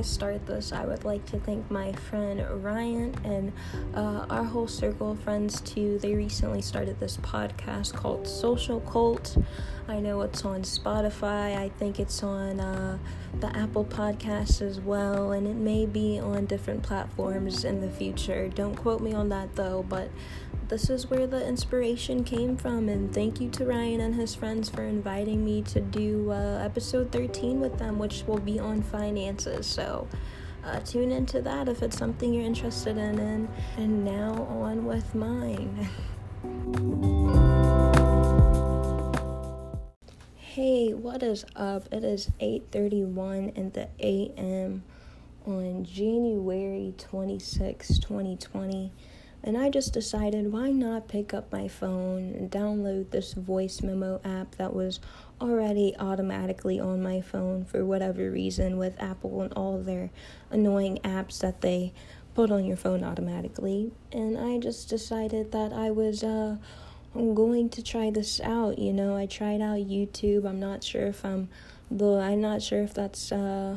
I start this, I would like to thank my friend Ryan and uh, our whole circle of friends too. They recently started this podcast called Social Cult. I know it's on Spotify. I think it's on uh, the Apple Podcast as well, and it may be on different platforms in the future. Don't quote me on that though, but this is where the inspiration came from. And thank you to Ryan and his friends for inviting me to do uh, episode 13 with them, which will be on finances. So uh, tune into that if it's something you're interested in. And, and now on with mine. hey, what is up? It is 8:31 in the AM on January 26, 2020. And I just decided why not pick up my phone and download this voice memo app that was already automatically on my phone for whatever reason with Apple and all their annoying apps that they put on your phone automatically. And I just decided that I was uh going to try this out, you know. I tried out YouTube. I'm not sure if I'm the I'm not sure if that's uh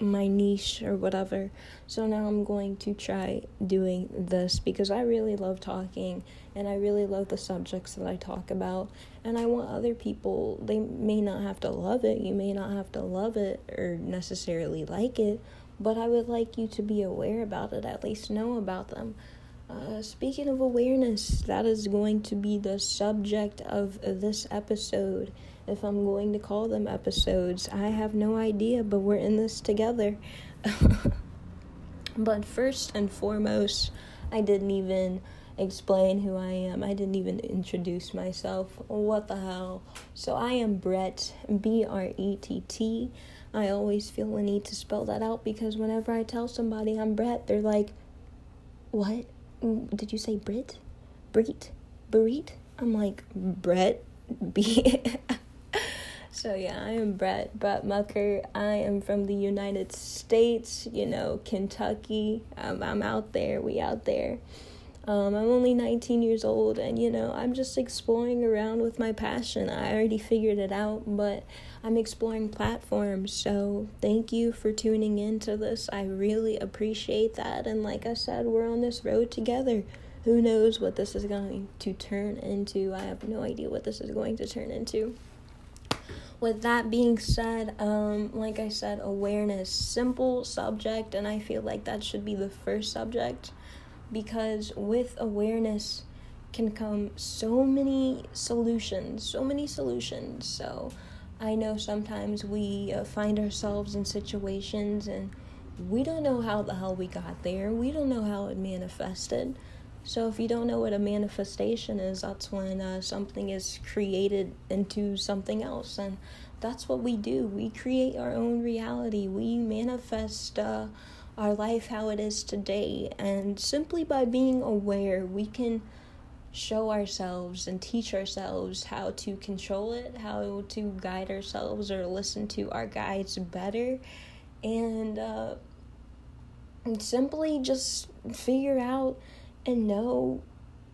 my niche or whatever. So now I'm going to try doing this because I really love talking and I really love the subjects that I talk about. And I want other people, they may not have to love it, you may not have to love it or necessarily like it, but I would like you to be aware about it, at least know about them. Uh, speaking of awareness, that is going to be the subject of this episode if I'm going to call them episodes. I have no idea, but we're in this together. but first and foremost, I didn't even explain who I am. I didn't even introduce myself. What the hell? So I am Brett, B R E T T. I always feel the need to spell that out because whenever I tell somebody I'm Brett, they're like, What? Did you say Brit? Brit? Brit? I'm like, Brett? B. So yeah, I am Brett Brett Mucker. I am from the United States, you know, Kentucky. Um, I'm out there. We out there. Um, I'm only 19 years old, and you know, I'm just exploring around with my passion. I already figured it out, but I'm exploring platforms. So, thank you for tuning in to this. I really appreciate that. And, like I said, we're on this road together. Who knows what this is going to turn into? I have no idea what this is going to turn into with that being said, um, like I said, awareness, simple subject, and I feel like that should be the first subject because with awareness can come so many solutions, so many solutions. So I know sometimes we uh, find ourselves in situations and we don't know how the hell we got there, we don't know how it manifested. So, if you don't know what a manifestation is, that's when uh, something is created into something else. And that's what we do. We create our own reality, we manifest uh, our life how it is today. And simply by being aware, we can show ourselves and teach ourselves how to control it, how to guide ourselves or listen to our guides better. And, uh, and simply just figure out and know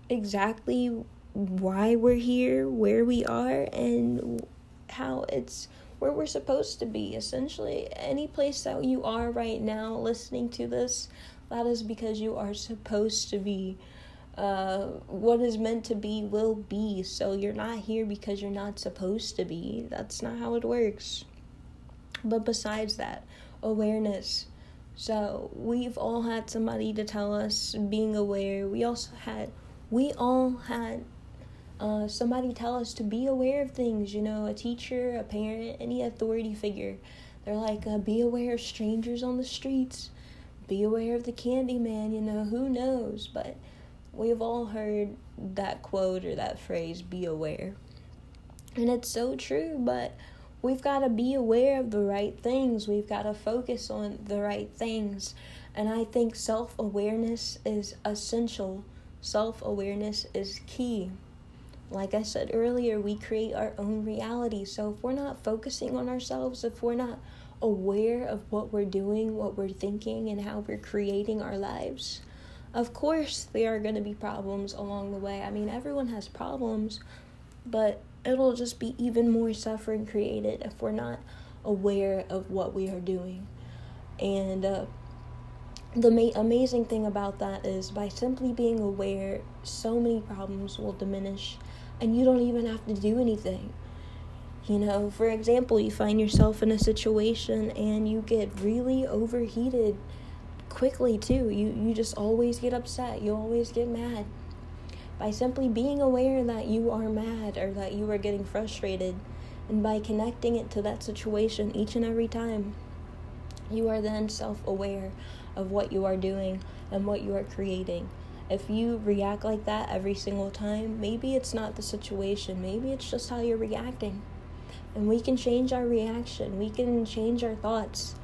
exactly why we're here, where we are, and how it's where we're supposed to be. Essentially, any place that you are right now listening to this, that is because you are supposed to be. Uh, what is meant to be will be. So you're not here because you're not supposed to be. That's not how it works. But besides that, awareness, so we've all had somebody to tell us being aware. We also had, we all had uh, somebody tell us to be aware of things. You know, a teacher, a parent, any authority figure. They're like, uh, be aware of strangers on the streets. Be aware of the candy man. You know, who knows? But we've all heard that quote or that phrase, be aware. And it's so true, but we've got to be aware of the right things. We've got to focus on the right things. And I think self awareness is essential. Self awareness is key. Like I said earlier, we create our own reality. So if we're not focusing on ourselves, if we're not aware of what we're doing, what we're thinking, and how we're creating our lives, of course there are going to be problems along the way. I mean, everyone has problems, but it'll just be even more suffering created if we're not aware of what we are doing. And uh, the ma- amazing thing about that is by simply being aware, so many problems will diminish, and you don't even have to do anything. You know, for example, you find yourself in a situation and you get really overheated quickly too. You you just always get upset. You always get mad. By simply being aware that you are mad or that you are getting frustrated and by connecting it to that situation each and every time, you are then self-aware of what you are doing and what you are creating. If you react like that every single time, maybe it's not the situation. Maybe it's just how you're reacting and we can change our reaction. We can change our thoughts.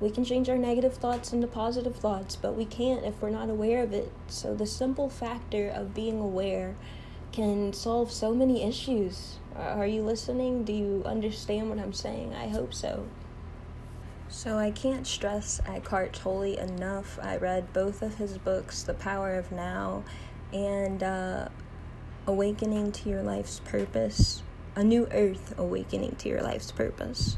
We can change our negative thoughts into positive thoughts, but we can't if we're not aware of it. So, the simple factor of being aware can solve so many issues. Are you listening? Do you understand what I'm saying? I hope so. So, I can't stress Eckhart Tolle enough. I read both of his books, The Power of Now and uh, Awakening to Your Life's Purpose a new earth awakening to your life's purpose.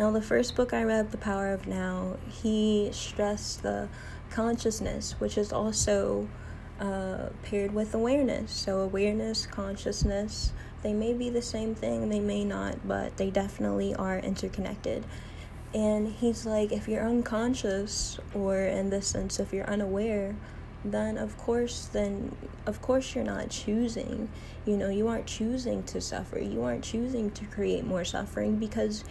Now, the first book I read, The Power of Now, he stressed the consciousness, which is also uh, paired with awareness. So, awareness, consciousness, they may be the same thing, they may not, but they definitely are interconnected. And he's like, if you're unconscious, or in this sense, if you're unaware, then of course then of course you're not choosing you know you aren't choosing to suffer you aren't choosing to create more suffering because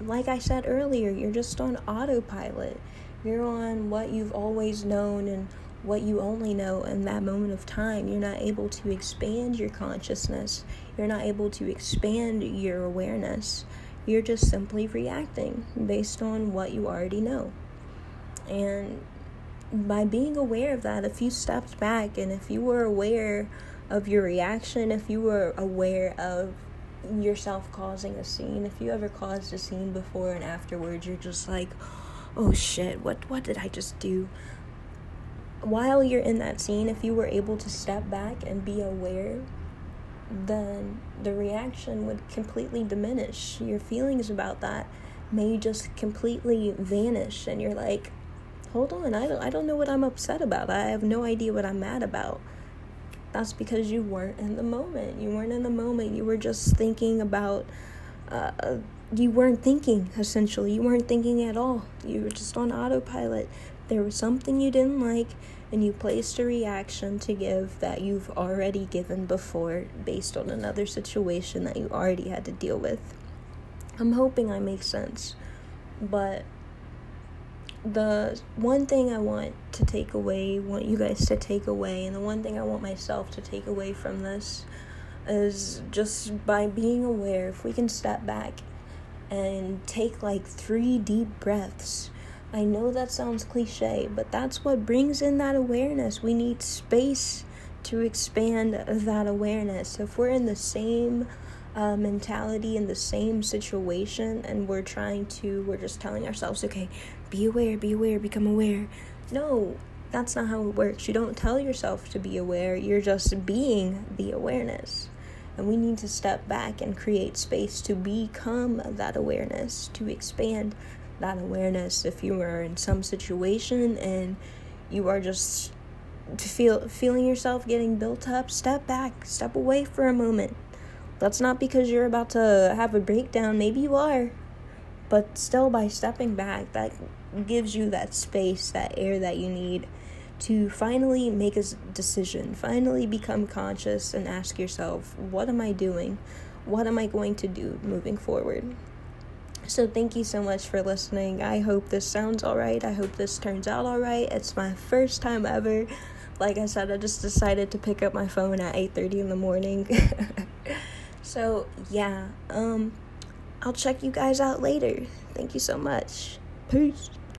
like i said earlier you're just on autopilot. You're on what you've always known and what you only know in that moment of time. You're not able to expand your consciousness. You're not able to expand your awareness. You're just simply reacting based on what you already know. And by being aware of that, if you stepped back and if you were aware of your reaction, if you were aware of yourself causing a scene, if you ever caused a scene before and afterwards, you're just like, oh shit, what, what did I just do? While you're in that scene, if you were able to step back and be aware, then the reaction would completely diminish. Your feelings about that may just completely vanish, and you're like, hold on, I don't, I don't know what I'm upset about. I have no idea what I'm mad about. That's because you weren't in the moment. You weren't in the moment. You were just thinking about, uh, you weren't thinking, essentially. You weren't thinking at all. You were just on autopilot. There was something you didn't like, and you placed a reaction to give that you've already given before based on another situation that you already had to deal with. I'm hoping I make sense. But the one thing I want to take away, want you guys to take away, and the one thing I want myself to take away from this is just by being aware, if we can step back and take like three deep breaths. I know that sounds cliche, but that's what brings in that awareness. We need space to expand that awareness. If we're in the same uh, mentality in the same situation and we're trying to, we're just telling ourselves, okay, be aware, be aware, become aware. No, that's not how it works. You don't tell yourself to be aware, you're just being the awareness. And we need to step back and create space to become that awareness, to expand that awareness. If you are in some situation and you are just feel feeling yourself getting built up, step back, step away for a moment that's not because you're about to have a breakdown. Maybe you are. But still, by stepping back, that gives you that space, that air that you need to finally make a decision, finally become conscious and ask yourself, what am I doing? What am I going to do moving forward? So, thank you so much for listening. I hope this sounds alright. I hope this turns out alright. It's my first time ever. Like I said, I just decided to pick up my phone at 8:30 in the morning. So, yeah, um, I'll check you guys out later. Thank you so much. Peace.